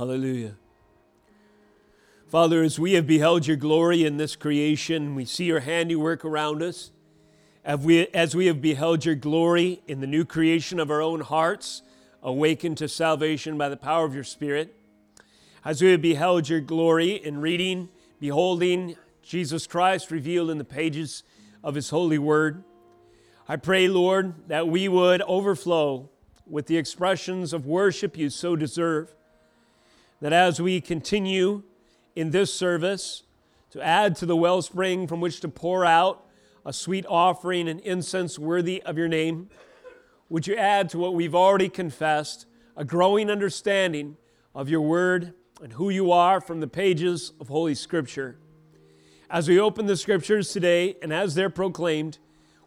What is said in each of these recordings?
Hallelujah. Father, as we have beheld your glory in this creation, we see your handiwork around us. As we, as we have beheld your glory in the new creation of our own hearts, awakened to salvation by the power of your Spirit, as we have beheld your glory in reading, beholding Jesus Christ revealed in the pages of his holy word, I pray, Lord, that we would overflow with the expressions of worship you so deserve that as we continue in this service to add to the wellspring from which to pour out a sweet offering and incense worthy of your name, would you add to what we've already confessed a growing understanding of your word and who you are from the pages of Holy Scripture? As we open the Scriptures today and as they're proclaimed,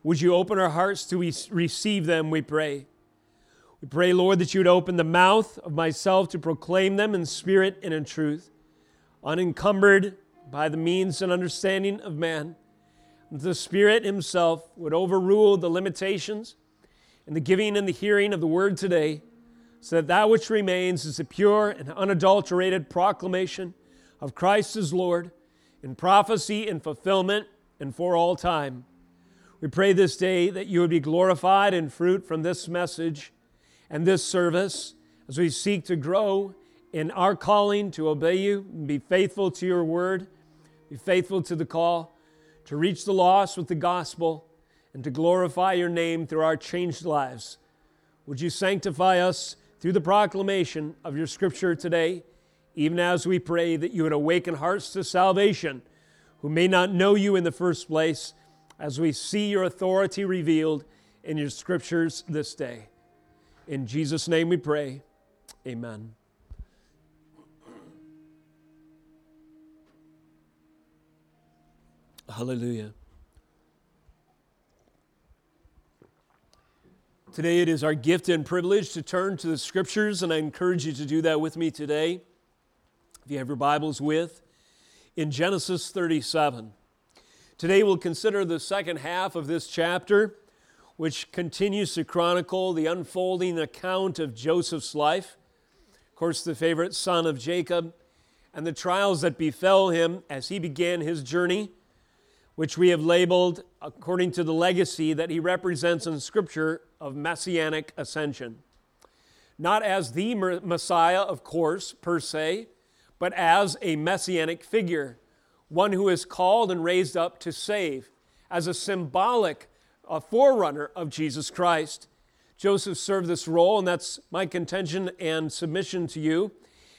would you open our hearts to receive them, we pray. We pray, Lord, that you would open the mouth of myself to proclaim them in spirit and in truth, unencumbered by the means and understanding of man. That the Spirit Himself would overrule the limitations in the giving and the hearing of the word today, so that that which remains is a pure and unadulterated proclamation of Christ as Lord in prophecy and fulfillment and for all time. We pray this day that you would be glorified in fruit from this message and this service as we seek to grow in our calling to obey you and be faithful to your word, be faithful to the call, to reach the lost with the gospel, and to glorify your name through our changed lives. Would you sanctify us through the proclamation of your scripture today, even as we pray that you would awaken hearts to salvation who may not know you in the first place, as we see your authority revealed in your scriptures this day. In Jesus' name we pray. Amen. Hallelujah. Today it is our gift and privilege to turn to the scriptures, and I encourage you to do that with me today. If you have your Bibles with, in Genesis 37. Today we'll consider the second half of this chapter which continues to chronicle the unfolding account of Joseph's life, of course, the favorite son of Jacob, and the trials that befell him as he began his journey, which we have labeled, according to the legacy that he represents in Scripture, of messianic ascension. Not as the Messiah, of course, per se, but as a messianic figure, one who is called and raised up to save, as a symbolic a forerunner of Jesus Christ. Joseph served this role, and that's my contention and submission to you.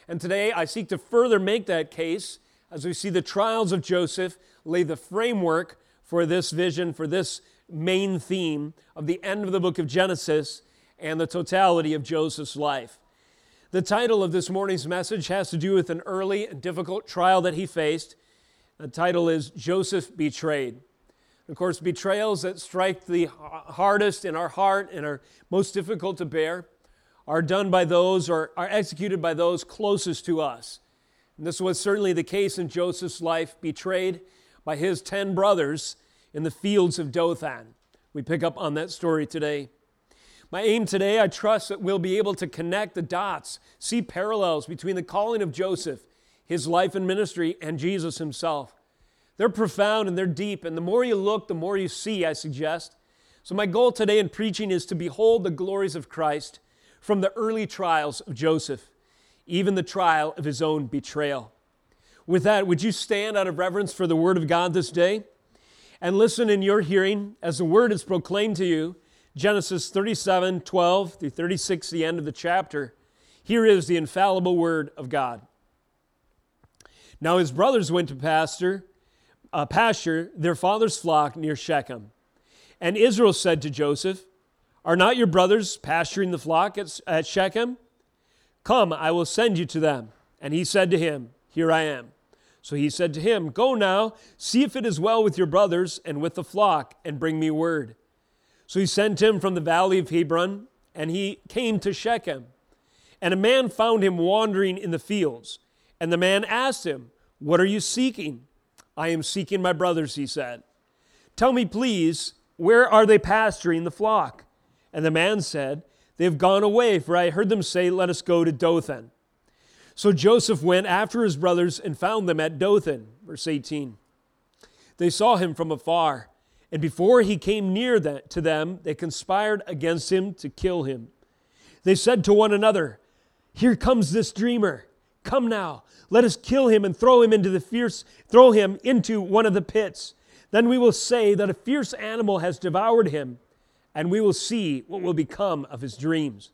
And today I seek to further make that case as we see the trials of Joseph lay the framework for this vision, for this main theme of the end of the book of Genesis and the totality of Joseph's life. The title of this morning's message has to do with an early and difficult trial that he faced. The title is Joseph Betrayed. Of course, betrayals that strike the hardest in our heart and are most difficult to bear are done by those or are executed by those closest to us. And this was certainly the case in Joseph's life, betrayed by his 10 brothers in the fields of Dothan. We pick up on that story today. My aim today, I trust that we'll be able to connect the dots, see parallels between the calling of Joseph, his life and ministry, and Jesus himself. They're profound and they're deep, and the more you look, the more you see, I suggest. So, my goal today in preaching is to behold the glories of Christ from the early trials of Joseph, even the trial of his own betrayal. With that, would you stand out of reverence for the Word of God this day and listen in your hearing as the Word is proclaimed to you? Genesis 37 12 through 36, the end of the chapter. Here is the infallible Word of God. Now his brothers went to pasture uh, pasture their father's flock near Shechem. And Israel said to Joseph, Are not your brothers pasturing the flock at, at Shechem? Come, I will send you to them. And he said to him, Here I am. So he said to him, Go now, see if it is well with your brothers and with the flock, and bring me word. So he sent him from the valley of Hebron, and he came to Shechem. And a man found him wandering in the fields. And the man asked him, What are you seeking? I am seeking my brothers, he said. Tell me, please, where are they pasturing the flock? And the man said, They have gone away, for I heard them say, Let us go to Dothan. So Joseph went after his brothers and found them at Dothan. Verse 18. They saw him from afar, and before he came near to them, they conspired against him to kill him. They said to one another, Here comes this dreamer. Come now, let us kill him and throw him into the fierce, throw him into one of the pits. Then we will say that a fierce animal has devoured him, and we will see what will become of his dreams.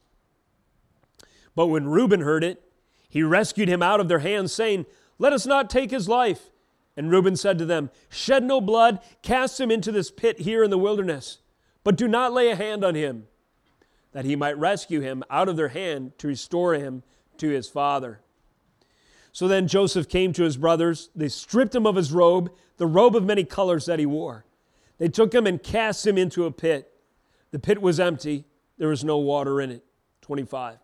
But when Reuben heard it, he rescued him out of their hands, saying, Let us not take his life. And Reuben said to them, Shed no blood, cast him into this pit here in the wilderness, but do not lay a hand on him, that he might rescue him out of their hand to restore him to his father. So then Joseph came to his brothers. They stripped him of his robe, the robe of many colors that he wore. They took him and cast him into a pit. The pit was empty, there was no water in it. 25.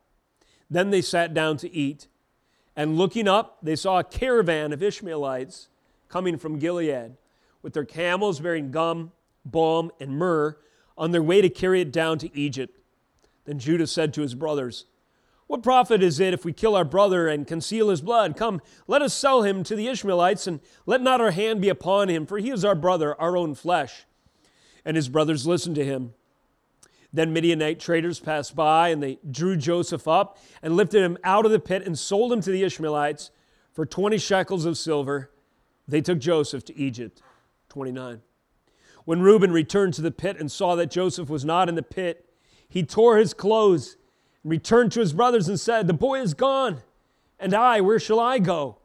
Then they sat down to eat. And looking up, they saw a caravan of Ishmaelites coming from Gilead with their camels bearing gum, balm, and myrrh on their way to carry it down to Egypt. Then Judah said to his brothers, What profit is it if we kill our brother and conceal his blood? Come, let us sell him to the Ishmaelites, and let not our hand be upon him, for he is our brother, our own flesh. And his brothers listened to him. Then Midianite traders passed by, and they drew Joseph up and lifted him out of the pit and sold him to the Ishmaelites for 20 shekels of silver. They took Joseph to Egypt. 29. When Reuben returned to the pit and saw that Joseph was not in the pit, he tore his clothes returned to his brothers and said, The boy is gone, and I, where shall I go?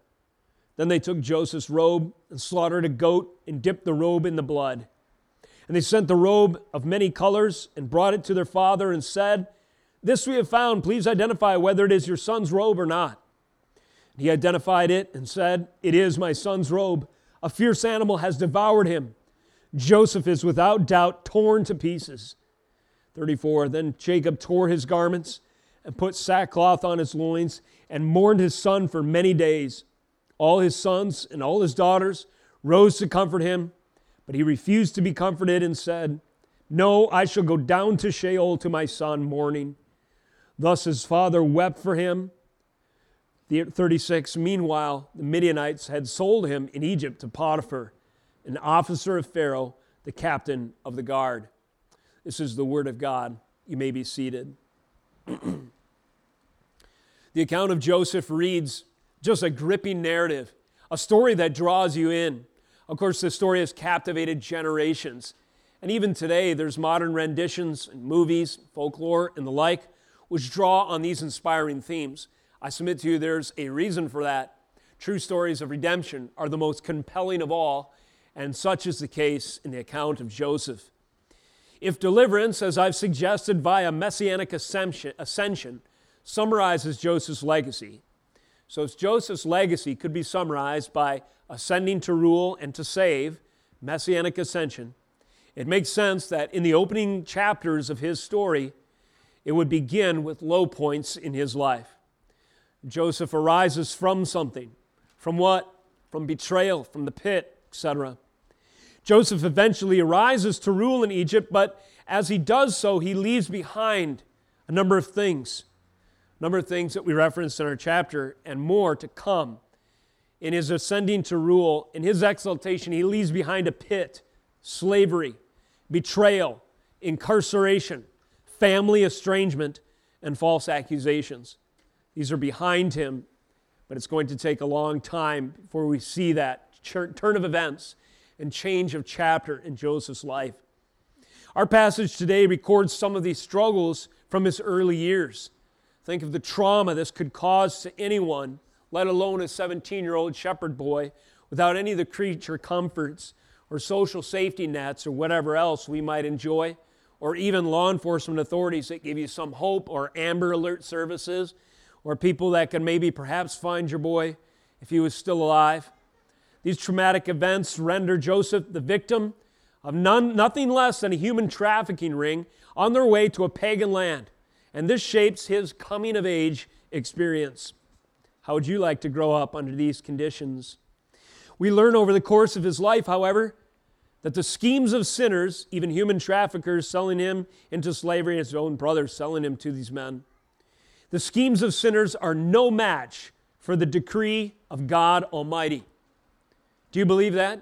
Then they took Joseph's robe and slaughtered a goat and dipped the robe in the blood. And they sent the robe of many colors and brought it to their father and said, This we have found. Please identify whether it is your son's robe or not. He identified it and said, It is my son's robe. A fierce animal has devoured him. Joseph is without doubt torn to pieces. 34. Then Jacob tore his garments and put sackcloth on his loins and mourned his son for many days. All his sons and all his daughters rose to comfort him. But he refused to be comforted and said, No, I shall go down to Sheol to my son mourning. Thus his father wept for him. The 36. Meanwhile, the Midianites had sold him in Egypt to Potiphar, an officer of Pharaoh, the captain of the guard. This is the word of God. You may be seated. The account of Joseph reads just a gripping narrative, a story that draws you in. Of course, this story has captivated generations. And even today, there's modern renditions and movies, folklore, and the like, which draw on these inspiring themes. I submit to you there's a reason for that. True stories of redemption are the most compelling of all, and such is the case in the account of Joseph. If deliverance, as I've suggested via messianic ascension, summarizes Joseph's legacy, so if Joseph's legacy could be summarized by ascending to rule and to save, messianic ascension. It makes sense that in the opening chapters of his story, it would begin with low points in his life. Joseph arises from something. From what? From betrayal, from the pit, etc. Joseph eventually arises to rule in Egypt, but as he does so, he leaves behind a number of things a number of things that we referenced in our chapter, and more to come. In his ascending to rule, in his exaltation, he leaves behind a pit, slavery, betrayal, incarceration, family estrangement, and false accusations. These are behind him, but it's going to take a long time before we see that turn of events and change of chapter in Joseph's life. Our passage today records some of these struggles from his early years. Think of the trauma this could cause to anyone, let alone a 17 year old shepherd boy, without any of the creature comforts or social safety nets or whatever else we might enjoy, or even law enforcement authorities that give you some hope, or Amber Alert services, or people that can maybe perhaps find your boy if he was still alive. These traumatic events render Joseph the victim of none, nothing less than a human trafficking ring on their way to a pagan land and this shapes his coming of age experience. How would you like to grow up under these conditions? We learn over the course of his life, however, that the schemes of sinners, even human traffickers selling him into slavery, his own brothers selling him to these men, the schemes of sinners are no match for the decree of God Almighty. Do you believe that?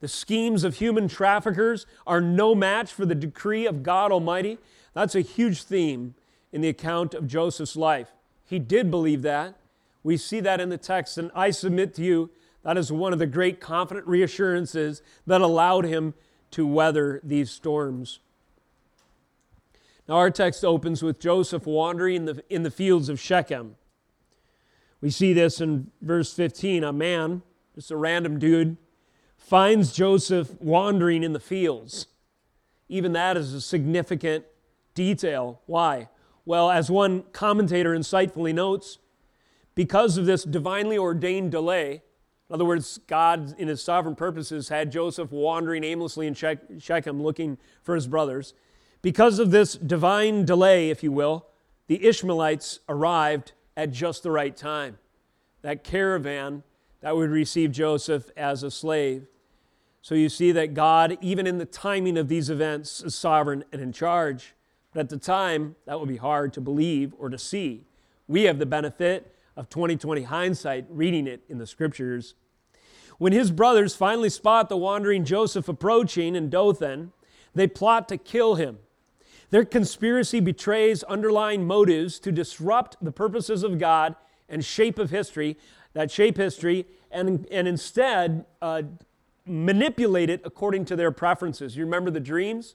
The schemes of human traffickers are no match for the decree of God Almighty. That's a huge theme in the account of Joseph's life. He did believe that. We see that in the text, and I submit to you that is one of the great confident reassurances that allowed him to weather these storms. Now, our text opens with Joseph wandering in the, in the fields of Shechem. We see this in verse 15. A man, just a random dude, finds Joseph wandering in the fields. Even that is a significant detail. Why? Well, as one commentator insightfully notes, because of this divinely ordained delay, in other words, God, in his sovereign purposes, had Joseph wandering aimlessly in Shechem looking for his brothers. Because of this divine delay, if you will, the Ishmaelites arrived at just the right time. That caravan that would receive Joseph as a slave. So you see that God, even in the timing of these events, is sovereign and in charge. But at the time, that would be hard to believe or to see. We have the benefit of 2020 hindsight reading it in the scriptures. When his brothers finally spot the wandering Joseph approaching in Dothan, they plot to kill him. Their conspiracy betrays underlying motives to disrupt the purposes of God and shape of history, that shape history, and, and instead uh, manipulate it according to their preferences. You remember the dreams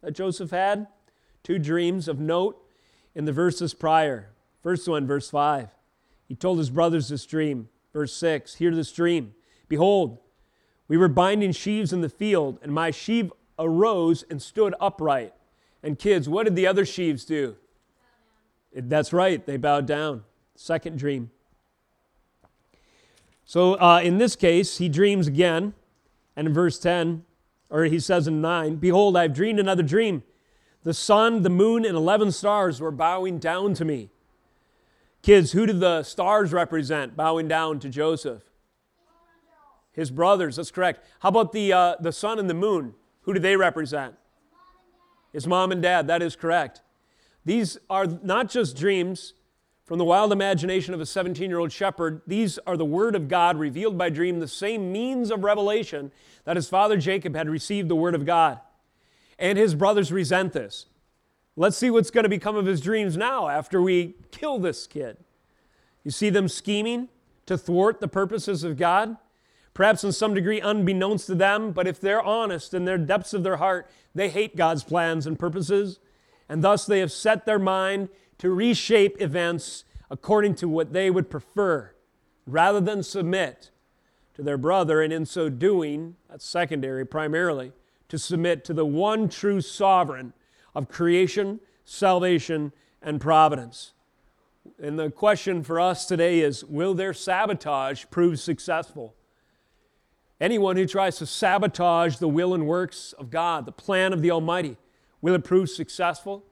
that Joseph had? Two dreams of note in the verses prior. First one, verse 5. He told his brothers this dream. Verse 6 Hear this dream. Behold, we were binding sheaves in the field, and my sheaf arose and stood upright. And kids, what did the other sheaves do? That's right, they bowed down. Second dream. So uh, in this case, he dreams again, and in verse 10, or he says in 9, Behold, I've dreamed another dream. The sun, the moon, and 11 stars were bowing down to me. Kids, who did the stars represent bowing down to Joseph? His brothers, that's correct. How about the, uh, the sun and the moon? Who do they represent? His mom and dad, that is correct. These are not just dreams from the wild imagination of a 17 year old shepherd. These are the Word of God revealed by dream, the same means of revelation that his father Jacob had received the Word of God. And his brothers resent this. Let's see what's going to become of his dreams now after we kill this kid. You see them scheming to thwart the purposes of God, perhaps in some degree unbeknownst to them, but if they're honest in their depths of their heart, they hate God's plans and purposes, and thus they have set their mind to reshape events according to what they would prefer rather than submit to their brother, and in so doing, that's secondary primarily, to submit to the one true sovereign of creation, salvation, and providence. And the question for us today is will their sabotage prove successful? Anyone who tries to sabotage the will and works of God, the plan of the Almighty, will it prove successful?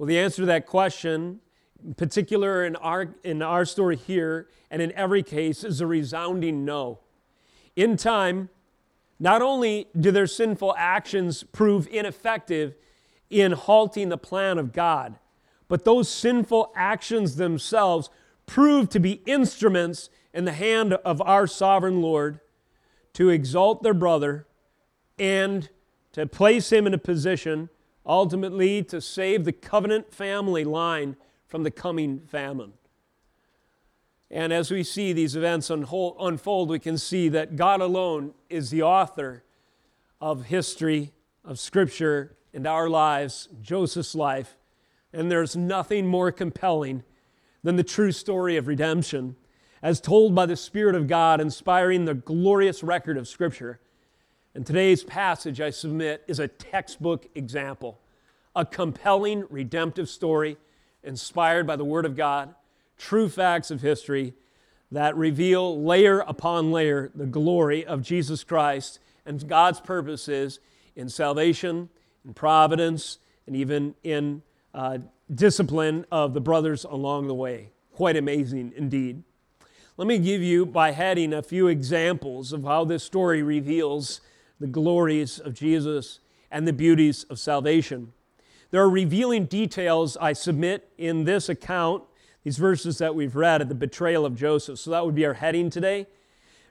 Well, the answer to that question, in particular in our, in our story here and in every case, is a resounding no. In time, not only do their sinful actions prove ineffective in halting the plan of God. But those sinful actions themselves prove to be instruments in the hand of our sovereign Lord to exalt their brother and to place him in a position ultimately to save the covenant family line from the coming famine. And as we see these events unfold, we can see that God alone is the author of history, of Scripture, and our lives, Joseph's life, and there's nothing more compelling than the true story of redemption as told by the Spirit of God, inspiring the glorious record of Scripture. And today's passage, I submit, is a textbook example, a compelling redemptive story inspired by the Word of God, true facts of history that reveal layer upon layer the glory of Jesus Christ and God's purposes in salvation in providence, and even in uh, discipline of the brothers along the way. Quite amazing indeed. Let me give you, by heading, a few examples of how this story reveals the glories of Jesus and the beauties of salvation. There are revealing details I submit in this account these verses that we've read at the betrayal of Joseph. So that would be our heading today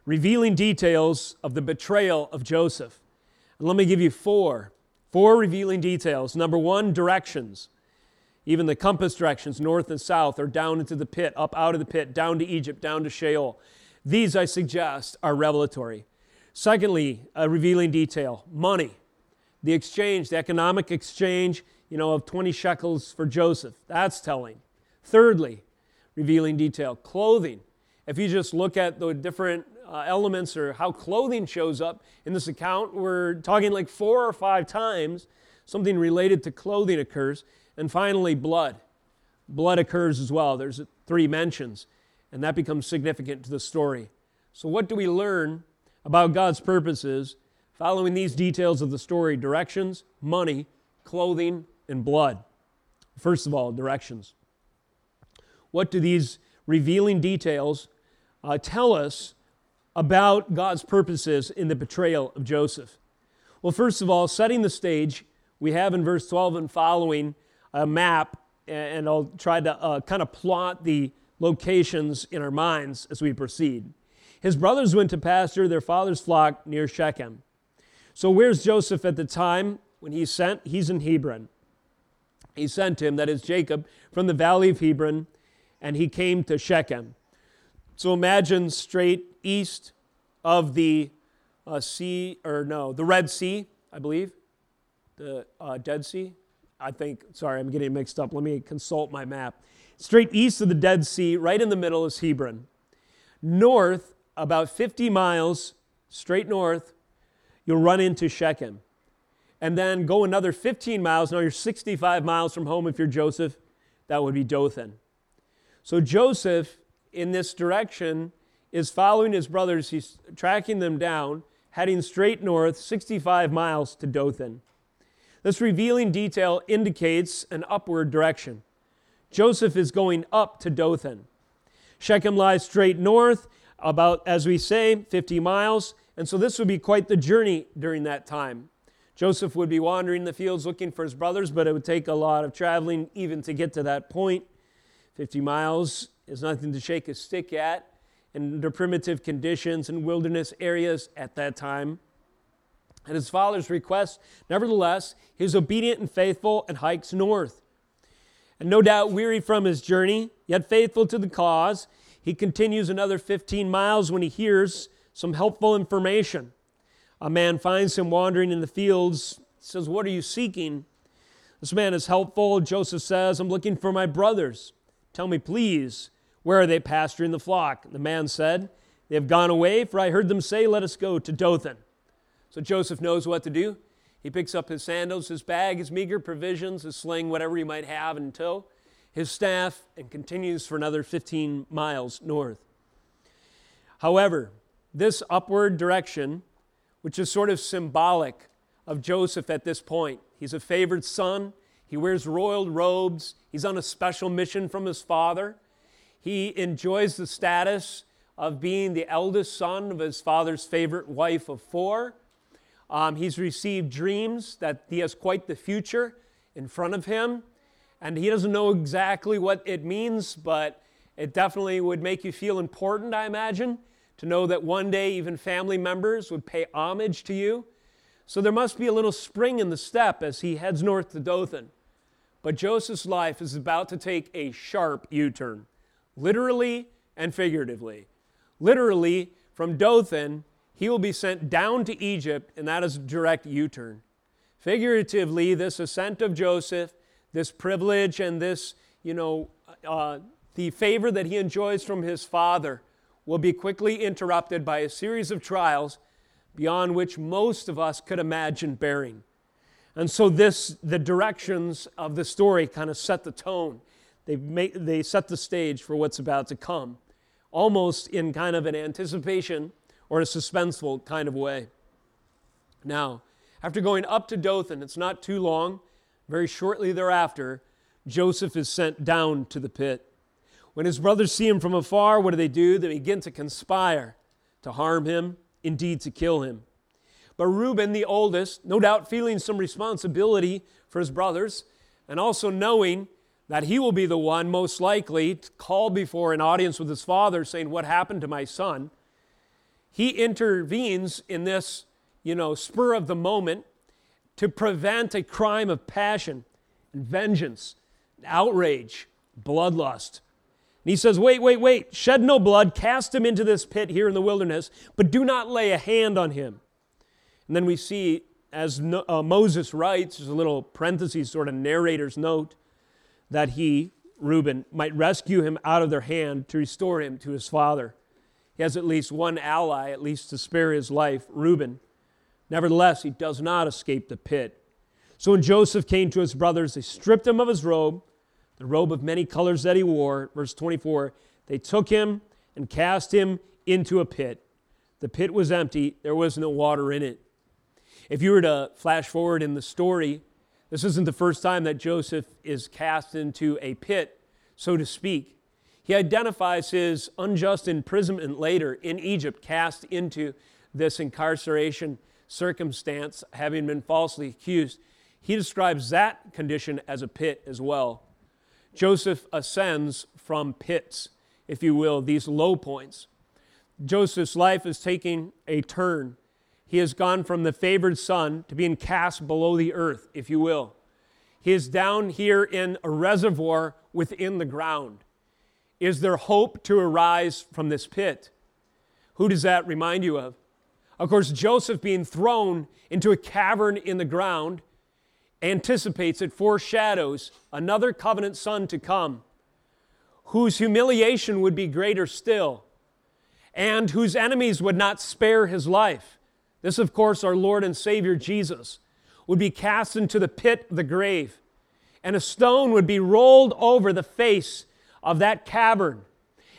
revealing details of the betrayal of Joseph. And let me give you four. Four revealing details. Number one, directions. Even the compass directions, north and south, are down into the pit, up out of the pit, down to Egypt, down to Sheol. These, I suggest, are revelatory. Secondly, a revealing detail money. The exchange, the economic exchange, you know, of 20 shekels for Joseph. That's telling. Thirdly, revealing detail clothing. If you just look at the different uh, elements or how clothing shows up in this account, we're talking like four or five times something related to clothing occurs. And finally, blood. Blood occurs as well. There's three mentions, and that becomes significant to the story. So, what do we learn about God's purposes following these details of the story? Directions, money, clothing, and blood. First of all, directions. What do these revealing details uh, tell us about God's purposes in the betrayal of Joseph? Well, first of all, setting the stage, we have in verse 12 and following a map, and I'll try to uh, kind of plot the locations in our minds as we proceed. His brothers went to pasture their father's flock near Shechem. So, where's Joseph at the time when he's sent? He's in Hebron. He sent him, that is Jacob, from the valley of Hebron, and he came to Shechem. So, imagine straight east of the uh, sea, or no, the Red Sea, I believe, the uh, Dead Sea. I think, sorry, I'm getting mixed up. Let me consult my map. Straight east of the Dead Sea, right in the middle is Hebron. North, about 50 miles, straight north, you'll run into Shechem. And then go another 15 miles. Now you're 65 miles from home if you're Joseph. That would be Dothan. So Joseph, in this direction, is following his brothers. He's tracking them down, heading straight north, 65 miles to Dothan. This revealing detail indicates an upward direction. Joseph is going up to Dothan. Shechem lies straight north, about, as we say, 50 miles, and so this would be quite the journey during that time. Joseph would be wandering the fields looking for his brothers, but it would take a lot of traveling even to get to that point. 50 miles is nothing to shake a stick at and under primitive conditions and wilderness areas at that time. At his father's request, nevertheless, he is obedient and faithful and hikes north. And no doubt weary from his journey, yet faithful to the cause, he continues another 15 miles when he hears some helpful information. A man finds him wandering in the fields, says, What are you seeking? This man is helpful. Joseph says, I'm looking for my brothers. Tell me, please, where are they pasturing the flock? The man said, They have gone away, for I heard them say, Let us go to Dothan. So Joseph knows what to do. He picks up his sandals, his bag, his meager provisions, his sling, whatever he might have in tow, his staff, and continues for another 15 miles north. However, this upward direction, which is sort of symbolic of Joseph at this point, he's a favored son, he wears royal robes, he's on a special mission from his father. He enjoys the status of being the eldest son of his father's favorite wife of four. Um, he's received dreams that he has quite the future in front of him. And he doesn't know exactly what it means, but it definitely would make you feel important, I imagine, to know that one day even family members would pay homage to you. So there must be a little spring in the step as he heads north to Dothan. But Joseph's life is about to take a sharp U turn literally and figuratively. Literally, from Dothan, he will be sent down to Egypt, and that is a direct U turn. Figuratively, this ascent of Joseph, this privilege, and this, you know, uh, the favor that he enjoys from his father will be quickly interrupted by a series of trials beyond which most of us could imagine bearing. And so, this, the directions of the story kind of set the tone they, make, they set the stage for what's about to come, almost in kind of an anticipation or a suspenseful kind of way. Now, after going up to Dothan, it's not too long, very shortly thereafter, Joseph is sent down to the pit. When his brothers see him from afar, what do they do? They begin to conspire to harm him, indeed to kill him. But Reuben, the oldest, no doubt feeling some responsibility for his brothers, and also knowing that he will be the one most likely called before an audience with his father saying, What happened to my son? He intervenes in this, you know, spur of the moment to prevent a crime of passion and vengeance, and outrage, bloodlust. And he says, Wait, wait, wait, shed no blood, cast him into this pit here in the wilderness, but do not lay a hand on him. And then we see, as uh, Moses writes, there's a little parenthesis, sort of narrator's note, that he, Reuben, might rescue him out of their hand to restore him to his father. He has at least one ally, at least to spare his life, Reuben. Nevertheless, he does not escape the pit. So when Joseph came to his brothers, they stripped him of his robe, the robe of many colors that he wore. Verse 24 they took him and cast him into a pit. The pit was empty, there was no water in it. If you were to flash forward in the story, this isn't the first time that Joseph is cast into a pit, so to speak. He identifies his unjust imprisonment later in Egypt, cast into this incarceration circumstance, having been falsely accused. He describes that condition as a pit as well. Joseph ascends from pits, if you will, these low points. Joseph's life is taking a turn. He has gone from the favored son to being cast below the earth, if you will. He is down here in a reservoir within the ground. Is there hope to arise from this pit? Who does that remind you of? Of course, Joseph being thrown into a cavern in the ground anticipates, it foreshadows another covenant son to come, whose humiliation would be greater still, and whose enemies would not spare his life. This, of course, our Lord and Savior Jesus would be cast into the pit of the grave, and a stone would be rolled over the face of that cavern.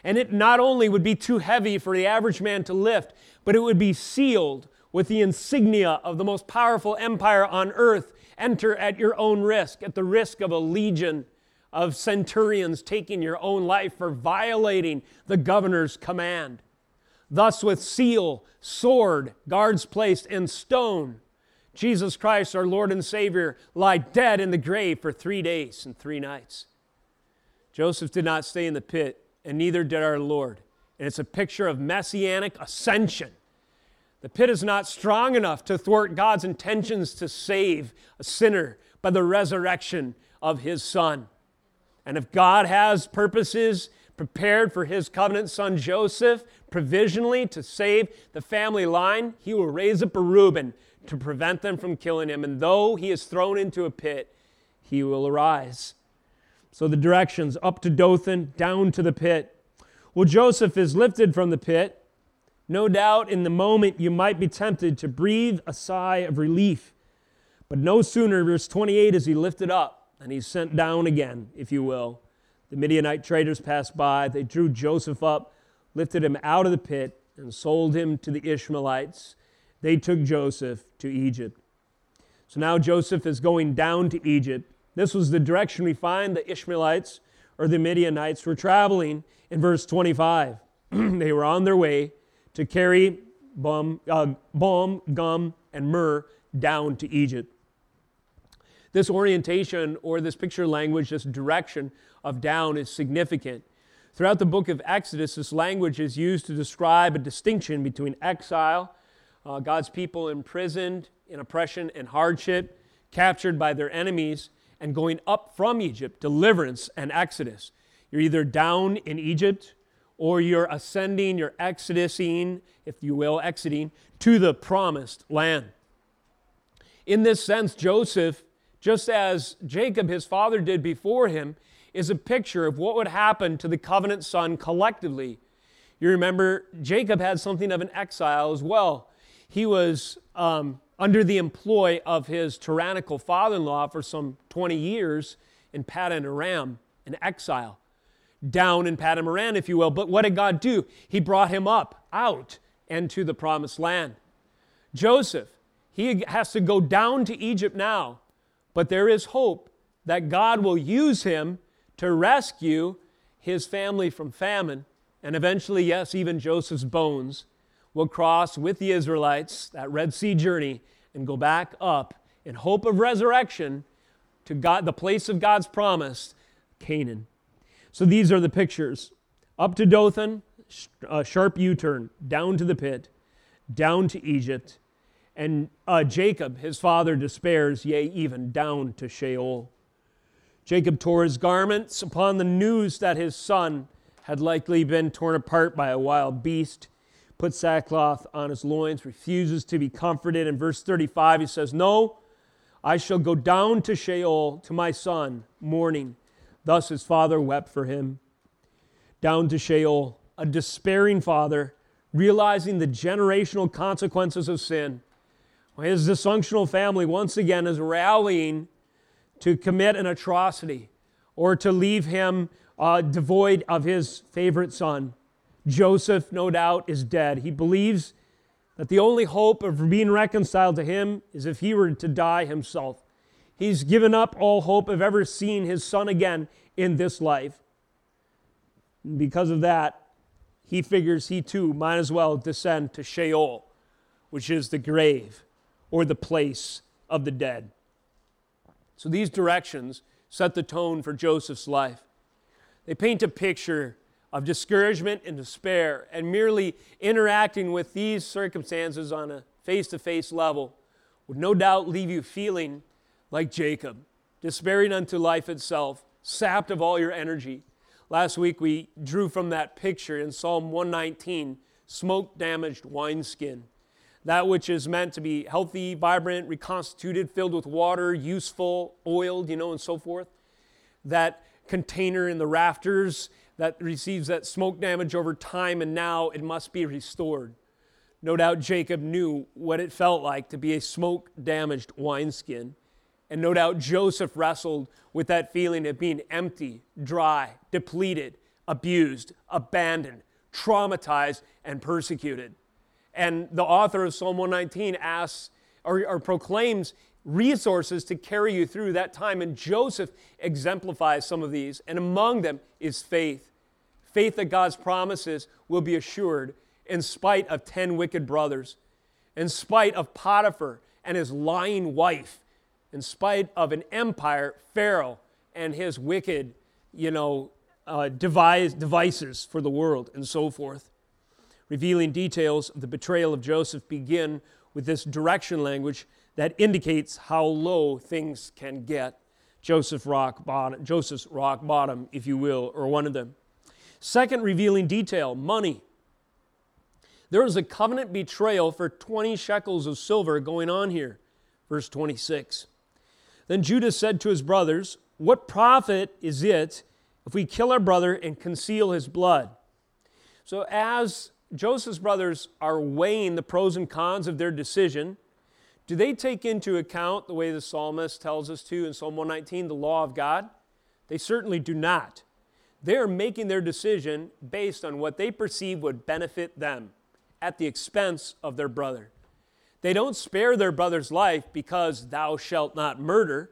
And it not only would be too heavy for the average man to lift, but it would be sealed with the insignia of the most powerful empire on earth enter at your own risk, at the risk of a legion of centurions taking your own life for violating the governor's command. Thus, with seal, sword, guards placed, and stone, Jesus Christ, our Lord and Savior, lie dead in the grave for three days and three nights. Joseph did not stay in the pit, and neither did our Lord. And it's a picture of messianic ascension the pit is not strong enough to thwart God's intentions to save a sinner by the resurrection of his son. And if God has purposes prepared for his covenant son Joseph provisionally to save the family line, he will raise up a Reuben to prevent them from killing him. And though he is thrown into a pit, he will arise. So the directions up to Dothan, down to the pit. Well, Joseph is lifted from the pit no doubt in the moment you might be tempted to breathe a sigh of relief. But no sooner, verse 28, is he lifted up and he's sent down again, if you will. The Midianite traders passed by. They drew Joseph up, lifted him out of the pit, and sold him to the Ishmaelites. They took Joseph to Egypt. So now Joseph is going down to Egypt. This was the direction we find the Ishmaelites or the Midianites were traveling in verse 25. they were on their way to carry balm, uh, balm, gum, and myrrh down to Egypt. This orientation or this picture language, this direction of down is significant. Throughout the book of Exodus, this language is used to describe a distinction between exile, uh, God's people imprisoned in oppression and hardship, captured by their enemies, and going up from Egypt, deliverance and exodus. You're either down in Egypt or you're ascending, you're exodusing, if you will, exiting to the promised land. In this sense, Joseph, just as Jacob, his father, did before him, is a picture of what would happen to the covenant son collectively. You remember, Jacob had something of an exile as well. He was um, under the employ of his tyrannical father in law for some 20 years in Paddan Aram, in exile down in Paddan Aram, if you will. But what did God do? He brought him up out and to the promised land. Joseph, he has to go down to Egypt now, but there is hope that God will use him to rescue his family from famine. And eventually, yes, even Joseph's bones will cross with the Israelites that Red Sea journey and go back up in hope of resurrection to God, the place of God's promise Canaan. So these are the pictures up to Dothan, a sharp U turn, down to the pit, down to Egypt. And uh, Jacob, his father, despairs, yea, even down to Sheol. Jacob tore his garments upon the news that his son had likely been torn apart by a wild beast, put sackcloth on his loins, refuses to be comforted. In verse 35, he says, No, I shall go down to Sheol to my son, mourning. Thus his father wept for him. Down to Sheol, a despairing father, realizing the generational consequences of sin. His dysfunctional family once again is rallying to commit an atrocity or to leave him uh, devoid of his favorite son. Joseph, no doubt, is dead. He believes that the only hope of being reconciled to him is if he were to die himself. He's given up all hope of ever seeing his son again in this life. And because of that, he figures he too might as well descend to Sheol, which is the grave or the place of the dead. So these directions set the tone for Joseph's life. They paint a picture of discouragement and despair, and merely interacting with these circumstances on a face to face level would no doubt leave you feeling like Jacob, despairing unto life itself, sapped of all your energy. Last week we drew from that picture in Psalm 119 smoke damaged wineskin. That which is meant to be healthy, vibrant, reconstituted, filled with water, useful, oiled, you know, and so forth. That container in the rafters that receives that smoke damage over time, and now it must be restored. No doubt Jacob knew what it felt like to be a smoke damaged wineskin. And no doubt Joseph wrestled with that feeling of being empty, dry, depleted, abused, abandoned, traumatized, and persecuted. And the author of Psalm 119 asks or, or proclaims resources to carry you through that time. And Joseph exemplifies some of these. And among them is faith faith that God's promises will be assured in spite of 10 wicked brothers, in spite of Potiphar and his lying wife, in spite of an empire, Pharaoh, and his wicked, you know, uh, devise, devices for the world, and so forth. Revealing details of the betrayal of Joseph begin with this direction language that indicates how low things can get. Joseph rock bottom, Joseph's rock bottom, if you will, or one of them. Second revealing detail money. There is a covenant betrayal for 20 shekels of silver going on here. Verse 26. Then Judah said to his brothers, What profit is it if we kill our brother and conceal his blood? So, as Joseph's brothers are weighing the pros and cons of their decision, do they take into account the way the psalmist tells us to in Psalm 119, the law of God? They certainly do not. They're making their decision based on what they perceive would benefit them at the expense of their brother. They don't spare their brother's life because thou shalt not murder.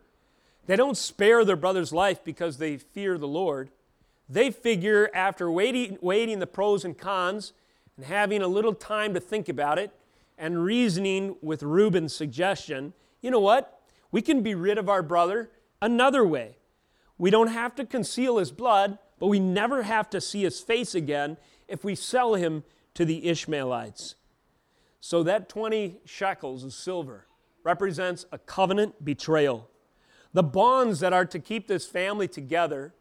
They don't spare their brother's life because they fear the Lord. They figure after weighing, weighing the pros and cons and having a little time to think about it, and reasoning with Reuben's suggestion, you know what? We can be rid of our brother another way. We don't have to conceal his blood, but we never have to see his face again if we sell him to the Ishmaelites. So that 20 shekels of silver represents a covenant betrayal. The bonds that are to keep this family together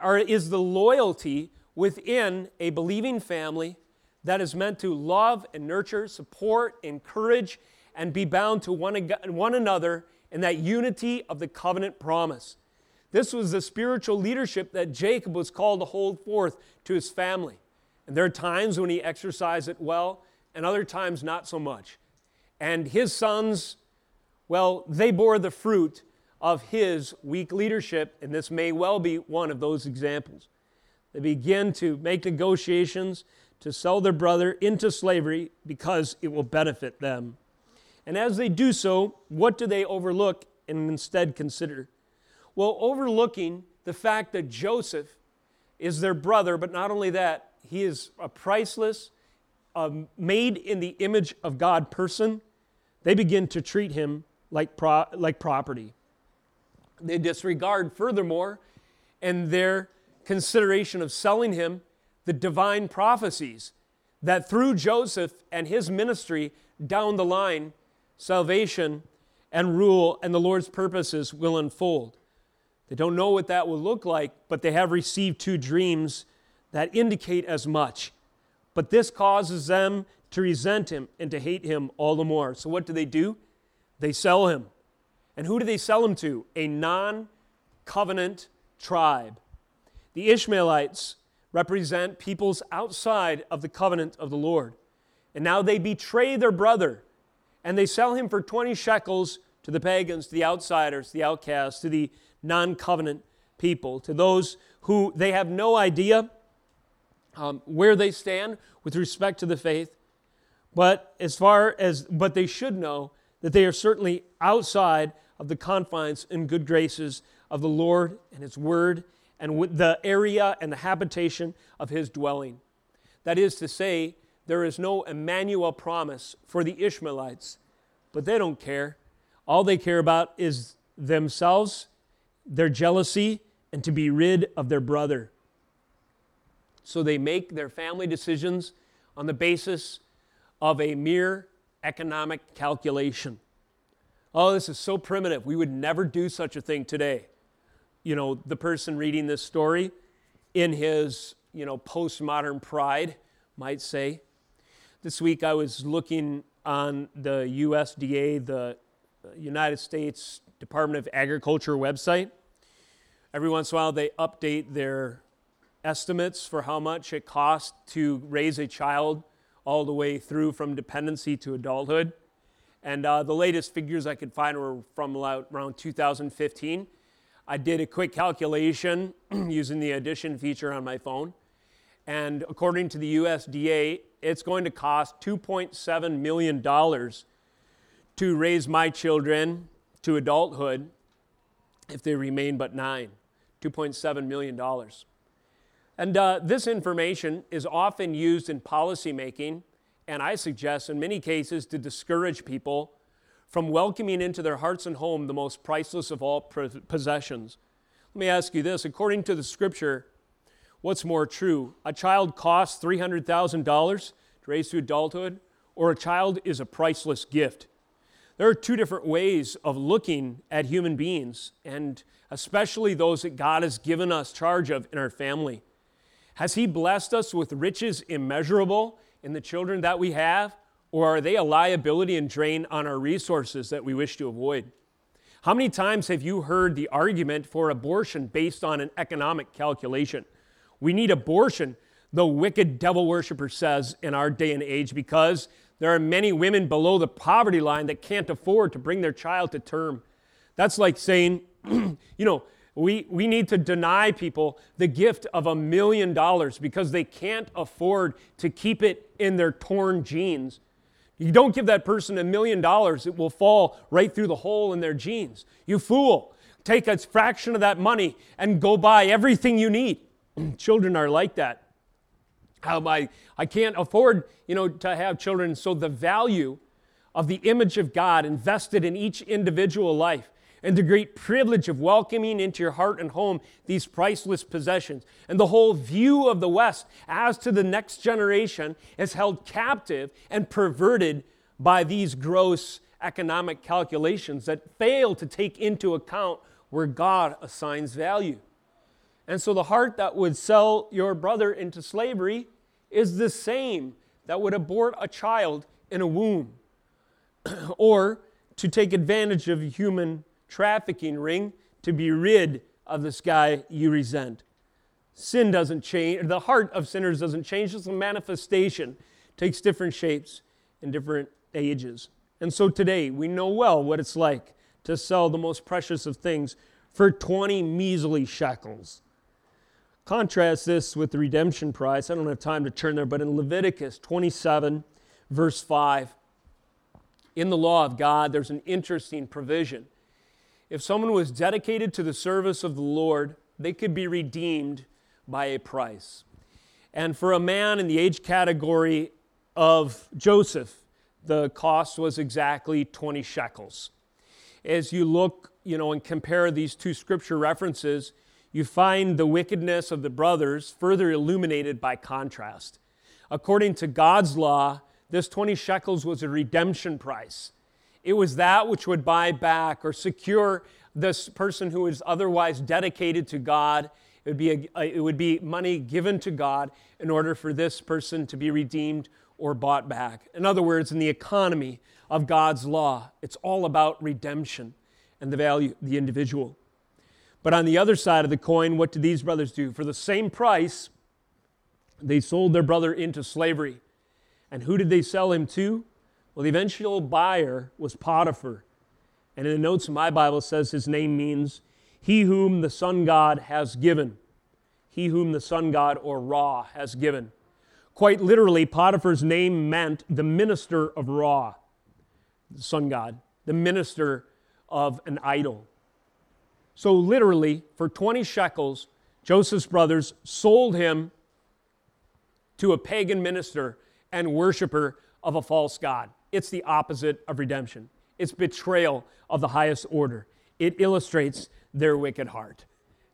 are, is the loyalty within a believing family that is meant to love and nurture, support, encourage, and be bound to one, one another in that unity of the covenant promise. This was the spiritual leadership that Jacob was called to hold forth to his family. And there are times when he exercised it well, and other times not so much. And his sons, well, they bore the fruit of his weak leadership, and this may well be one of those examples. They begin to make negotiations to sell their brother into slavery because it will benefit them. And as they do so, what do they overlook and instead consider? Well, overlooking the fact that Joseph is their brother, but not only that, he is a priceless, um, made in the image of God person, they begin to treat him like, pro- like property. They disregard, furthermore, and their consideration of selling him the divine prophecies that through Joseph and his ministry down the line, salvation and rule and the Lord's purposes will unfold. They don't know what that will look like, but they have received two dreams that indicate as much. But this causes them to resent him and to hate him all the more. So, what do they do? They sell him. And who do they sell him to? A non covenant tribe. The Ishmaelites represent peoples outside of the covenant of the Lord. And now they betray their brother and they sell him for 20 shekels to the pagans, to the outsiders, the outcasts, to the non covenant people, to those who they have no idea um, where they stand with respect to the faith. But as far as, but they should know that they are certainly outside of the confines and good graces of the Lord and His Word and the area and the habitation of His dwelling. That is to say, there is no Emmanuel promise for the Ishmaelites, but they don't care. All they care about is themselves, their jealousy, and to be rid of their brother. So they make their family decisions on the basis of a mere economic calculation. Oh, this is so primitive. We would never do such a thing today. You know, the person reading this story in his, you know, postmodern pride might say. This week I was looking on the USDA, the United States Department of Agriculture website. Every once in a while they update their estimates for how much it costs to raise a child all the way through from dependency to adulthood. And uh, the latest figures I could find were from around 2015. I did a quick calculation using the addition feature on my phone. And according to the USDA, it's going to cost $2.7 million to raise my children to adulthood if they remain but nine. $2.7 million. And uh, this information is often used in policymaking, and I suggest in many cases to discourage people from welcoming into their hearts and home the most priceless of all possessions. Let me ask you this according to the scripture, what's more true? A child costs $300,000 to raise to adulthood, or a child is a priceless gift? There are two different ways of looking at human beings, and especially those that God has given us charge of in our family. Has He blessed us with riches immeasurable in the children that we have? Or are they a liability and drain on our resources that we wish to avoid? How many times have you heard the argument for abortion based on an economic calculation? We need abortion, the wicked devil worshiper says in our day and age, because there are many women below the poverty line that can't afford to bring their child to term. That's like saying, you know, we, we need to deny people the gift of a million dollars because they can't afford to keep it in their torn jeans. You don't give that person a million dollars, it will fall right through the hole in their jeans. You fool. Take a fraction of that money and go buy everything you need. children are like that. How I, I can't afford, you know, to have children. So the value of the image of God invested in each individual life and the great privilege of welcoming into your heart and home these priceless possessions. And the whole view of the West as to the next generation is held captive and perverted by these gross economic calculations that fail to take into account where God assigns value. And so the heart that would sell your brother into slavery is the same that would abort a child in a womb or to take advantage of human trafficking ring to be rid of this guy you resent. Sin doesn't change, the heart of sinners doesn't change, it's a manifestation, takes different shapes in different ages. And so today, we know well what it's like to sell the most precious of things for 20 measly shekels. Contrast this with the redemption price. I don't have time to turn there, but in Leviticus 27, verse 5, in the law of God, there's an interesting provision if someone was dedicated to the service of the Lord, they could be redeemed by a price. And for a man in the age category of Joseph, the cost was exactly 20 shekels. As you look, you know, and compare these two scripture references, you find the wickedness of the brothers further illuminated by contrast. According to God's law, this 20 shekels was a redemption price. It was that which would buy back or secure this person who is otherwise dedicated to God. It would, be a, it would be money given to God in order for this person to be redeemed or bought back. In other words, in the economy of God's law, it's all about redemption and the value the individual. But on the other side of the coin, what did these brothers do? For the same price, they sold their brother into slavery. And who did they sell him to? Well, the eventual buyer was Potiphar. And in the notes of my Bible says his name means he whom the sun god has given. He whom the sun god or Ra has given. Quite literally, Potiphar's name meant the minister of Ra, the sun god, the minister of an idol. So, literally, for 20 shekels, Joseph's brothers sold him to a pagan minister and worshiper of a false god. It's the opposite of redemption, it's betrayal of the highest order. It illustrates their wicked heart.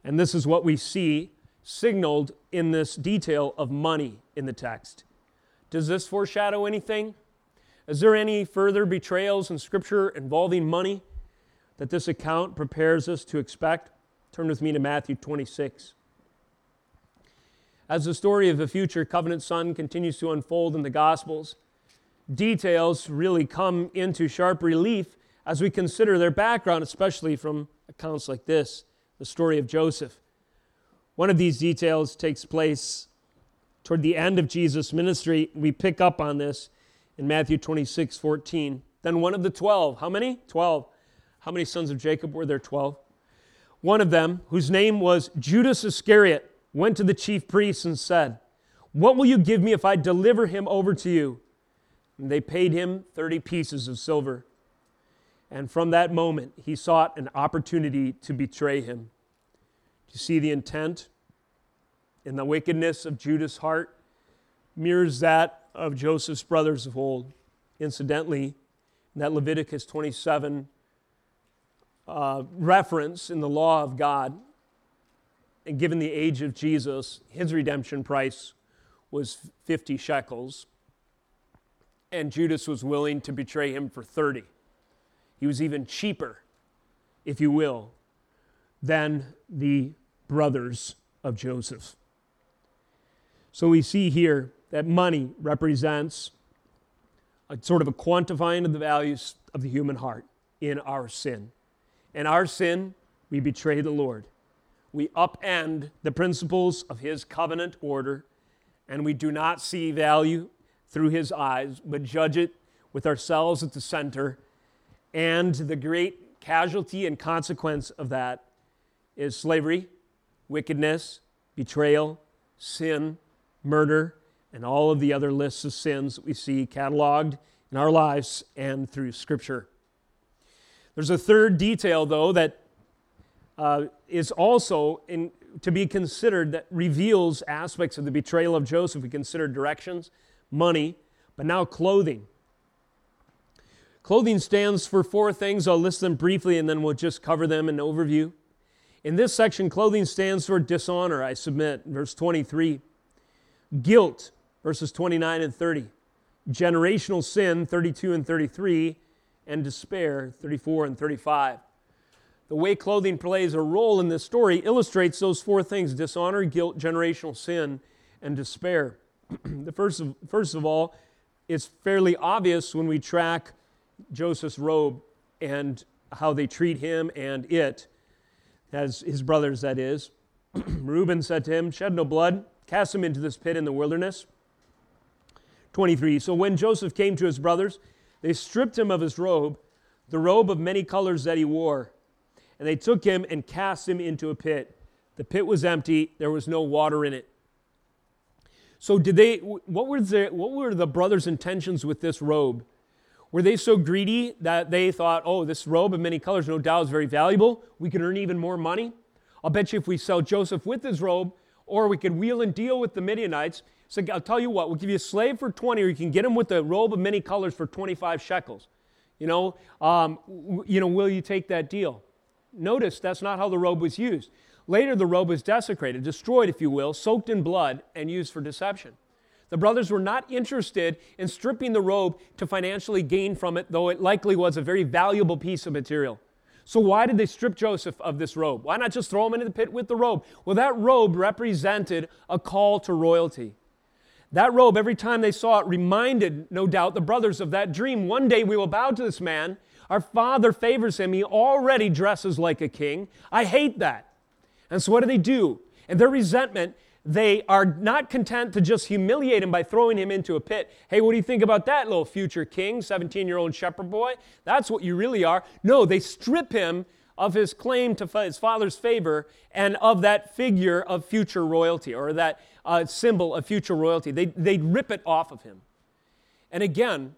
And this is what we see signaled in this detail of money in the text. Does this foreshadow anything? Is there any further betrayals in Scripture involving money that this account prepares us to expect? Turn with me to Matthew 26. As the story of the future covenant son continues to unfold in the Gospels, details really come into sharp relief as we consider their background, especially from accounts like this the story of Joseph. One of these details takes place toward the end of Jesus' ministry. We pick up on this in Matthew 26 14. Then one of the twelve, how many? Twelve. How many sons of Jacob were there? Twelve. One of them, whose name was Judas Iscariot, went to the chief priests and said, What will you give me if I deliver him over to you? And they paid him 30 pieces of silver. And from that moment, he sought an opportunity to betray him. Do you see the intent in the wickedness of Judas' heart? Mirrors that of Joseph's brothers of old. Incidentally, in that Leviticus 27 uh, reference in the law of God, and given the age of Jesus, his redemption price was 50 shekels, and Judas was willing to betray him for 30. He was even cheaper, if you will, than the brothers of Joseph. So we see here that money represents a sort of a quantifying of the values of the human heart in our sin. In our sin, we betray the Lord we upend the principles of his covenant order and we do not see value through his eyes, but judge it with ourselves at the center. And the great casualty and consequence of that is slavery, wickedness, betrayal, sin, murder, and all of the other lists of sins that we see cataloged in our lives and through Scripture. There's a third detail, though, that uh, is also in, to be considered that reveals aspects of the betrayal of Joseph. We consider directions, money, but now clothing. Clothing stands for four things. I'll list them briefly and then we'll just cover them in overview. In this section, clothing stands for dishonor, I submit, verse 23. Guilt, verses 29 and 30. Generational sin, 32 and 33. And despair, 34 and 35 the way clothing plays a role in this story illustrates those four things dishonor, guilt, generational sin, and despair. the first of, first of all, it's fairly obvious when we track Joseph's robe and how they treat him and it, as his brothers, that is. Reuben said to him, Shed no blood, cast him into this pit in the wilderness. 23. So when Joseph came to his brothers, they stripped him of his robe, the robe of many colors that he wore and they took him and cast him into a pit. The pit was empty, there was no water in it. So, did they, what were the, what were the brothers' intentions with this robe? Were they so greedy that they thought, oh, this robe of many colors, no doubt, is very valuable. We can earn even more money. I'll bet you if we sell Joseph with his robe, or we could wheel and deal with the Midianites. So I'll tell you what, we'll give you a slave for 20, or you can get him with the robe of many colors for 25 shekels. You know, um, you know, will you take that deal? Notice that's not how the robe was used. Later, the robe was desecrated, destroyed, if you will, soaked in blood, and used for deception. The brothers were not interested in stripping the robe to financially gain from it, though it likely was a very valuable piece of material. So, why did they strip Joseph of this robe? Why not just throw him into the pit with the robe? Well, that robe represented a call to royalty. That robe, every time they saw it, reminded, no doubt, the brothers of that dream. One day we will bow to this man. Our father favors him. He already dresses like a king. I hate that. And so, what do they do? And their resentment, they are not content to just humiliate him by throwing him into a pit. Hey, what do you think about that little future king, 17 year old shepherd boy? That's what you really are. No, they strip him of his claim to his father's favor and of that figure of future royalty or that uh, symbol of future royalty. They, they rip it off of him. And again,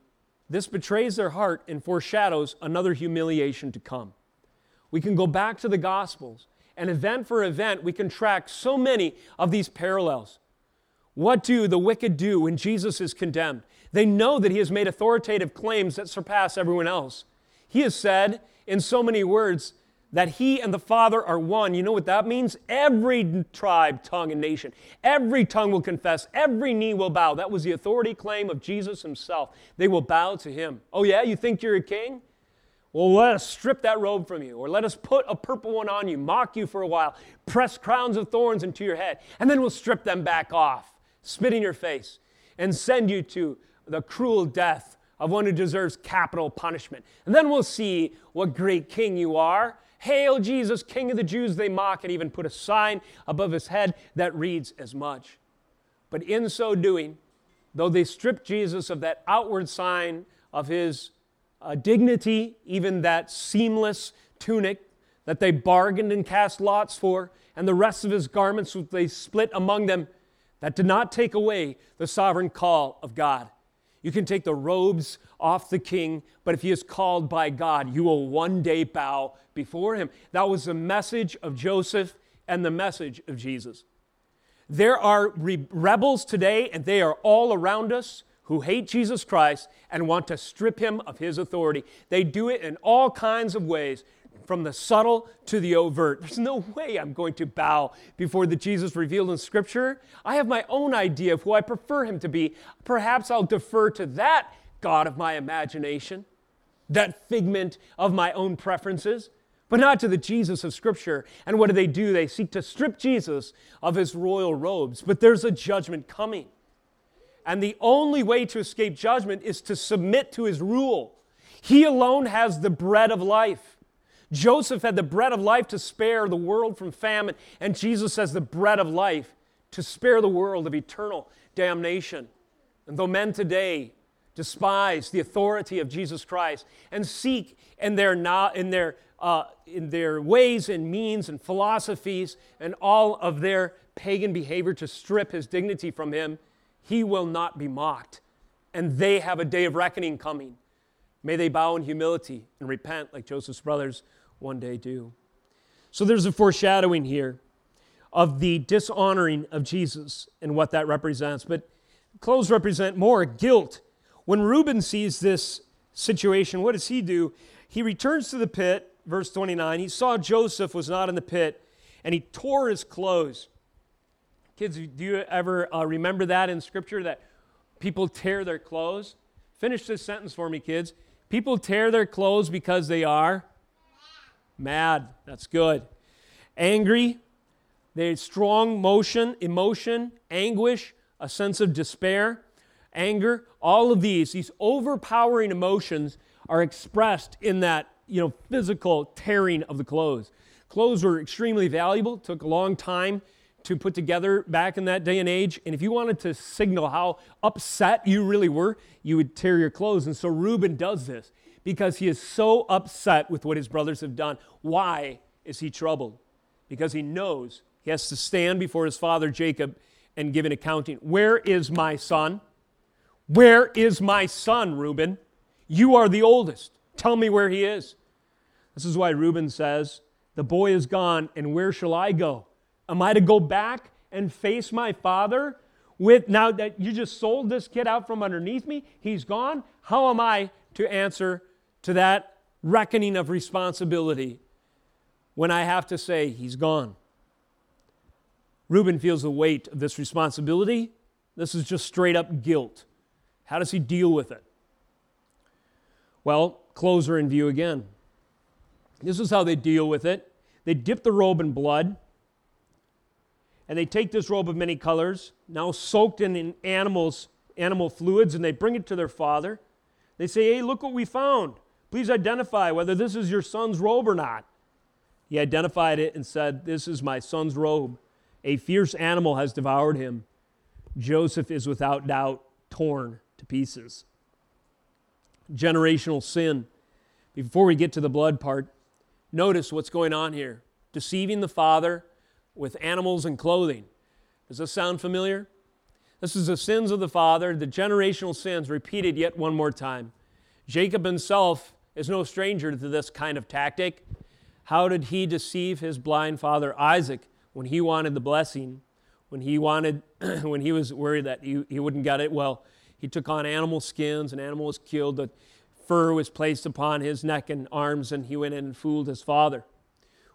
this betrays their heart and foreshadows another humiliation to come. We can go back to the Gospels and event for event, we can track so many of these parallels. What do the wicked do when Jesus is condemned? They know that he has made authoritative claims that surpass everyone else. He has said in so many words that he and the Father are one. You know what that means? Every tribe, tongue, and nation, every tongue will confess, every knee will bow. That was the authority claim of Jesus himself. They will bow to him. Oh, yeah? You think you're a king? Well, let us strip that robe from you, or let us put a purple one on you, mock you for a while, press crowns of thorns into your head, and then we'll strip them back off, spit in your face, and send you to the cruel death of one who deserves capital punishment. And then we'll see what great king you are. Hail Jesus, King of the Jews, they mock and even put a sign above his head that reads as much. But in so doing, though they strip Jesus of that outward sign of his uh, dignity, even that seamless tunic that they bargained and cast lots for, and the rest of his garments which they split among them, that did not take away the sovereign call of God. You can take the robes off the king, but if he is called by God, you will one day bow before him. That was the message of Joseph and the message of Jesus. There are re- rebels today, and they are all around us who hate Jesus Christ and want to strip him of his authority. They do it in all kinds of ways, from the subtle to the overt. There's no way I'm going to bow before the Jesus revealed in Scripture. I have my own idea of who I prefer him to be. Perhaps I'll defer to that God of my imagination, that figment of my own preferences but not to the Jesus of Scripture. And what do they do? They seek to strip Jesus of his royal robes. But there's a judgment coming. And the only way to escape judgment is to submit to his rule. He alone has the bread of life. Joseph had the bread of life to spare the world from famine, and Jesus has the bread of life to spare the world of eternal damnation. And though men today despise the authority of Jesus Christ and seek in their, in their, uh, in their ways and means and philosophies and all of their pagan behavior to strip his dignity from him, he will not be mocked. And they have a day of reckoning coming. May they bow in humility and repent like Joseph's brothers one day do. So there's a foreshadowing here of the dishonoring of Jesus and what that represents. But clothes represent more guilt. When Reuben sees this situation, what does he do? He returns to the pit, verse 29. He saw Joseph was not in the pit, and he tore his clothes. Kids, do you ever uh, remember that in Scripture that people tear their clothes? Finish this sentence for me, kids. People tear their clothes because they are mad. That's good. Angry. They strong motion, emotion, anguish, a sense of despair, anger. All of these, these overpowering emotions, are expressed in that you know physical tearing of the clothes. Clothes were extremely valuable. Took a long time to put together back in that day and age. And if you wanted to signal how upset you really were, you would tear your clothes. And so Reuben does this because he is so upset with what his brothers have done. Why is he troubled? Because he knows he has to stand before his father Jacob and give an accounting. Where is my son? Where is my son, Reuben? You are the oldest. Tell me where he is. This is why Reuben says, The boy is gone, and where shall I go? Am I to go back and face my father with now that you just sold this kid out from underneath me? He's gone. How am I to answer to that reckoning of responsibility when I have to say he's gone? Reuben feels the weight of this responsibility. This is just straight up guilt. How does he deal with it? Well, closer in view again. This is how they deal with it. They dip the robe in blood, and they take this robe of many colors, now soaked in, animals, animal fluids, and they bring it to their father. They say, Hey, look what we found. Please identify whether this is your son's robe or not. He identified it and said, This is my son's robe. A fierce animal has devoured him. Joseph is without doubt torn to pieces. Generational sin. Before we get to the blood part, notice what's going on here deceiving the father with animals and clothing. Does this sound familiar? This is the sins of the father, the generational sins repeated yet one more time. Jacob himself is no stranger to this kind of tactic. How did he deceive his blind father Isaac when he wanted the blessing? When he wanted, when he was worried that he, he wouldn't get it? Well, he took on animal skins, an animal was killed, the fur was placed upon his neck and arms, and he went in and fooled his father.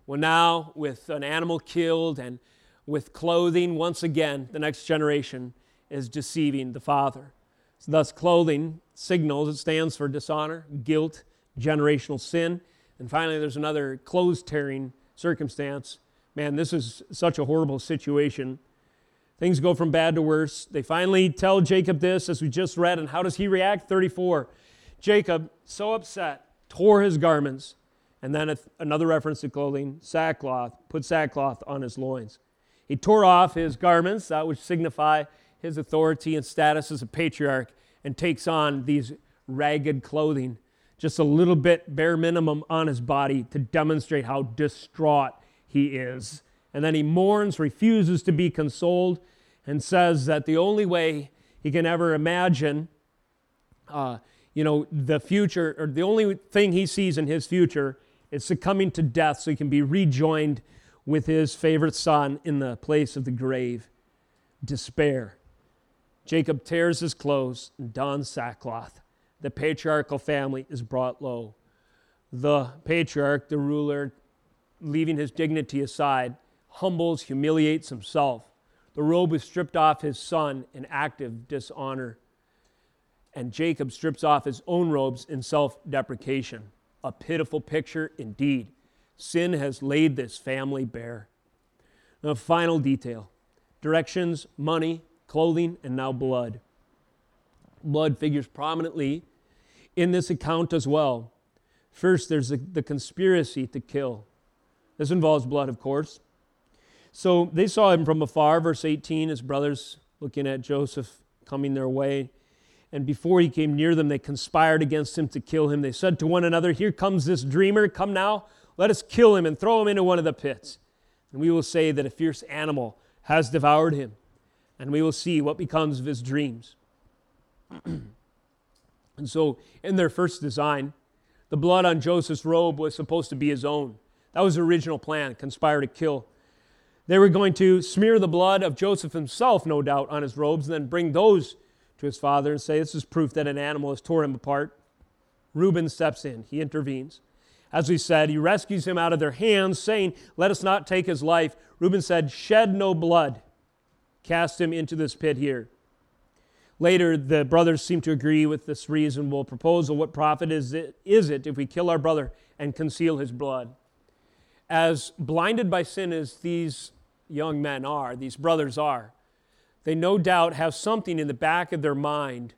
Well, now, with an animal killed and with clothing, once again, the next generation is deceiving the father. So thus, clothing signals, it stands for dishonor, guilt, generational sin. And finally, there's another clothes tearing circumstance. Man, this is such a horrible situation. Things go from bad to worse. They finally tell Jacob this, as we just read, and how does he react? 34. Jacob, so upset, tore his garments, and then another reference to clothing, sackcloth, put sackcloth on his loins. He tore off his garments, that would signify his authority and status as a patriarch, and takes on these ragged clothing, just a little bit bare minimum on his body to demonstrate how distraught he is. And then he mourns, refuses to be consoled, and says that the only way he can ever imagine, uh, you know, the future, or the only thing he sees in his future is succumbing to death so he can be rejoined with his favorite son in the place of the grave. Despair. Jacob tears his clothes and dons sackcloth. The patriarchal family is brought low. The patriarch, the ruler, leaving his dignity aside, humbles, humiliates himself. The robe is stripped off his son in active dishonor. And Jacob strips off his own robes in self deprecation. A pitiful picture indeed. Sin has laid this family bare. The final detail directions, money, clothing, and now blood. Blood figures prominently in this account as well. First, there's the, the conspiracy to kill. This involves blood, of course. So they saw him from afar, verse 18, his brothers looking at Joseph coming their way. And before he came near them, they conspired against him to kill him. They said to one another, Here comes this dreamer. Come now, let us kill him and throw him into one of the pits. And we will say that a fierce animal has devoured him. And we will see what becomes of his dreams. and so, in their first design, the blood on Joseph's robe was supposed to be his own. That was the original plan conspire to kill. They were going to smear the blood of Joseph himself, no doubt, on his robes, and then bring those to his father and say, This is proof that an animal has tore him apart. Reuben steps in, he intervenes. As we said, he rescues him out of their hands, saying, Let us not take his life. Reuben said, Shed no blood. Cast him into this pit here. Later, the brothers seem to agree with this reasonable proposal. What profit is it, is it if we kill our brother and conceal his blood? As blinded by sin as these young men are, these brothers are, they no doubt have something in the back of their mind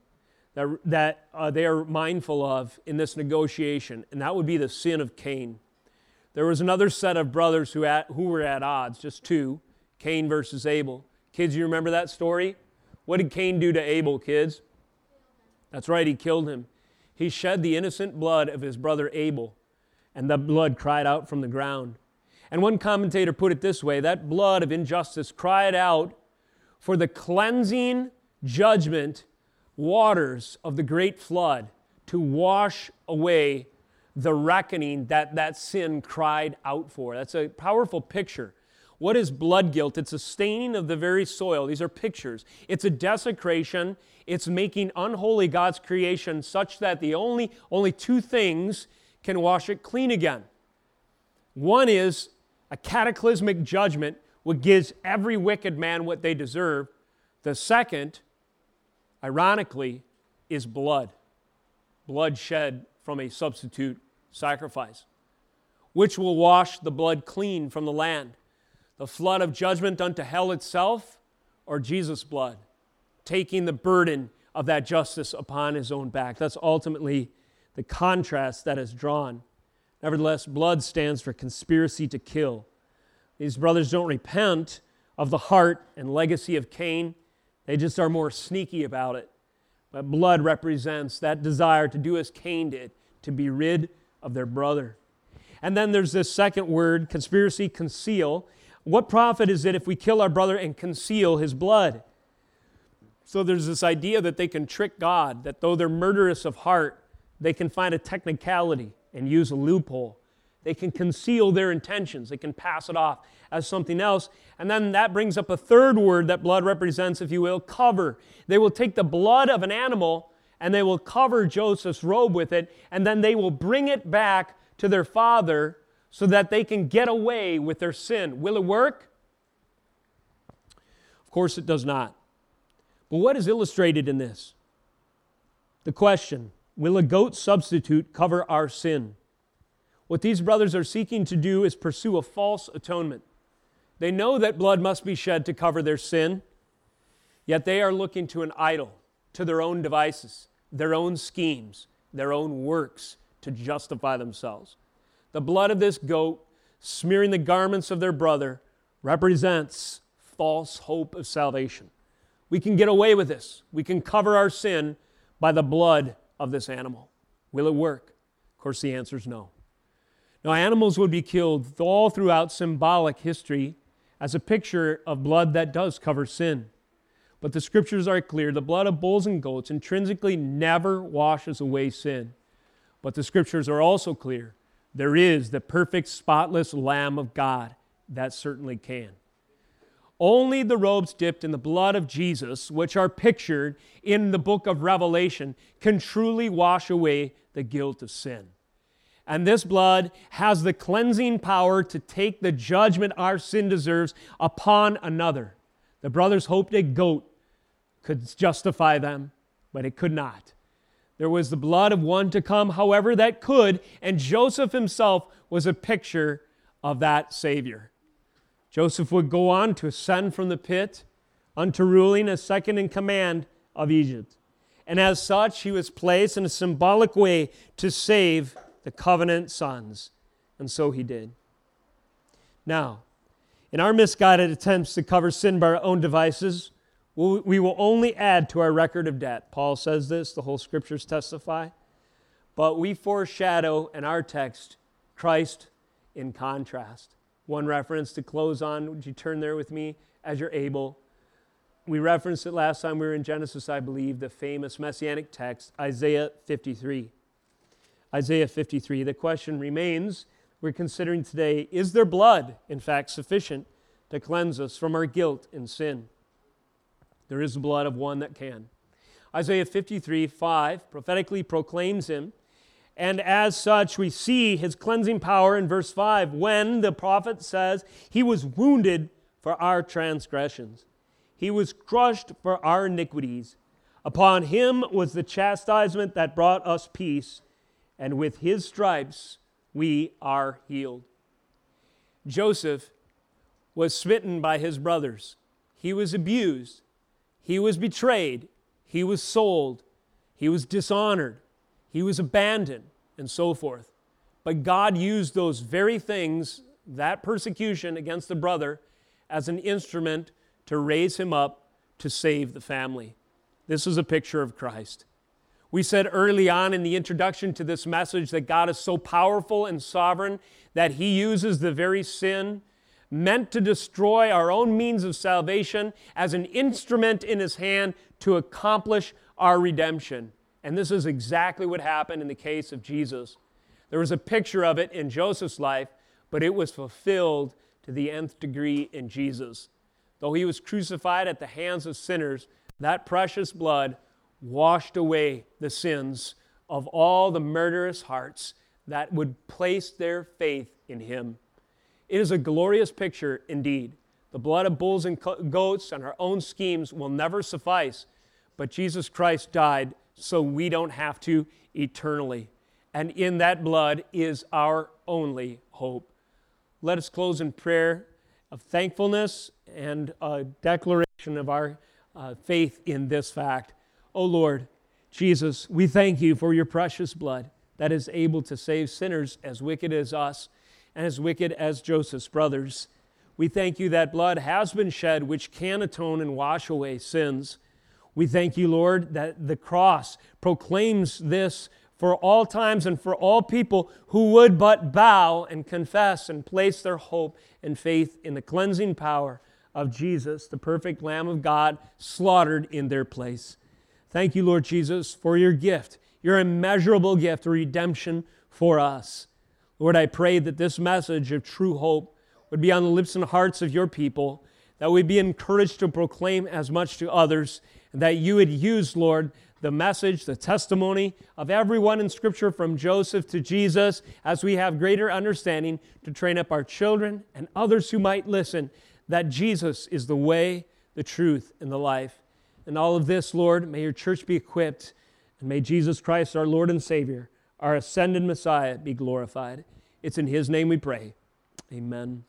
that, that uh, they are mindful of in this negotiation, and that would be the sin of Cain. There was another set of brothers who, at, who were at odds, just two Cain versus Abel. Kids, you remember that story? What did Cain do to Abel, kids? That's right, he killed him. He shed the innocent blood of his brother Abel, and the blood cried out from the ground. And one commentator put it this way that blood of injustice cried out for the cleansing judgment waters of the great flood to wash away the reckoning that that sin cried out for. That's a powerful picture. What is blood guilt? It's a staining of the very soil. These are pictures. It's a desecration. It's making unholy God's creation such that the only, only two things can wash it clean again. One is a cataclysmic judgment what gives every wicked man what they deserve. The second, ironically, is blood. Blood shed from a substitute sacrifice, which will wash the blood clean from the land. The flood of judgment unto hell itself, or Jesus' blood, taking the burden of that justice upon his own back. That's ultimately the contrast that is drawn. Nevertheless, blood stands for conspiracy to kill. These brothers don't repent of the heart and legacy of Cain, they just are more sneaky about it. But blood represents that desire to do as Cain did, to be rid of their brother. And then there's this second word, conspiracy, conceal. What profit is it if we kill our brother and conceal his blood? So there's this idea that they can trick God, that though they're murderous of heart, they can find a technicality and use a loophole. They can conceal their intentions, they can pass it off as something else. And then that brings up a third word that blood represents, if you will cover. They will take the blood of an animal and they will cover Joseph's robe with it, and then they will bring it back to their father so that they can get away with their sin. Will it work? Of course, it does not. But what is illustrated in this? The question Will a goat substitute cover our sin? What these brothers are seeking to do is pursue a false atonement. They know that blood must be shed to cover their sin, yet they are looking to an idol, to their own devices, their own schemes, their own works to justify themselves. The blood of this goat smearing the garments of their brother represents false hope of salvation. We can get away with this. We can cover our sin by the blood of this animal. Will it work? Of course, the answer is no. Now, animals would be killed all throughout symbolic history as a picture of blood that does cover sin. But the scriptures are clear the blood of bulls and goats intrinsically never washes away sin. But the scriptures are also clear there is the perfect, spotless Lamb of God that certainly can. Only the robes dipped in the blood of Jesus, which are pictured in the book of Revelation, can truly wash away the guilt of sin. And this blood has the cleansing power to take the judgment our sin deserves upon another. The brothers hoped a goat could justify them, but it could not. There was the blood of one to come, however, that could, and Joseph himself was a picture of that Savior. Joseph would go on to ascend from the pit unto ruling as second in command of Egypt. And as such, he was placed in a symbolic way to save the covenant sons. And so he did. Now, in our misguided attempts to cover sin by our own devices, we will only add to our record of debt. Paul says this, the whole scriptures testify. But we foreshadow in our text Christ in contrast. One reference to close on. Would you turn there with me as you're able? We referenced it last time we were in Genesis, I believe, the famous messianic text, Isaiah 53. Isaiah 53. The question remains we're considering today is there blood, in fact, sufficient to cleanse us from our guilt and sin? There is the blood of one that can. Isaiah 53 5 prophetically proclaims him and as such, we see his cleansing power in verse 5 when the prophet says, He was wounded for our transgressions, He was crushed for our iniquities. Upon him was the chastisement that brought us peace, and with his stripes we are healed. Joseph was smitten by his brothers. He was abused. He was betrayed. He was sold. He was dishonored. He was abandoned, and so forth. But God used those very things, that persecution against the brother, as an instrument to raise him up to save the family. This is a picture of Christ. We said early on in the introduction to this message that God is so powerful and sovereign that He uses the very sin meant to destroy our own means of salvation as an instrument in His hand to accomplish our redemption. And this is exactly what happened in the case of Jesus. There was a picture of it in Joseph's life, but it was fulfilled to the nth degree in Jesus. Though he was crucified at the hands of sinners, that precious blood washed away the sins of all the murderous hearts that would place their faith in him. It is a glorious picture indeed. The blood of bulls and goats and our own schemes will never suffice, but Jesus Christ died so we don't have to eternally. And in that blood is our only hope. Let us close in prayer of thankfulness and a declaration of our uh, faith in this fact. O Lord, Jesus, we thank you for your precious blood that is able to save sinners as wicked as us and as wicked as Joseph's brothers. We thank you that blood has been shed, which can atone and wash away sins. We thank you, Lord, that the cross proclaims this for all times and for all people who would but bow and confess and place their hope and faith in the cleansing power of Jesus, the perfect Lamb of God, slaughtered in their place. Thank you, Lord Jesus, for your gift, your immeasurable gift, redemption for us. Lord, I pray that this message of true hope would be on the lips and hearts of your people, that we be encouraged to proclaim as much to others, and that you would use, Lord, the message, the testimony of everyone in Scripture from Joseph to Jesus as we have greater understanding to train up our children and others who might listen that Jesus is the way, the truth, and the life. And all of this, Lord, may your church be equipped, and may Jesus Christ, our Lord and Savior, our ascended Messiah, be glorified. It's in his name we pray. Amen.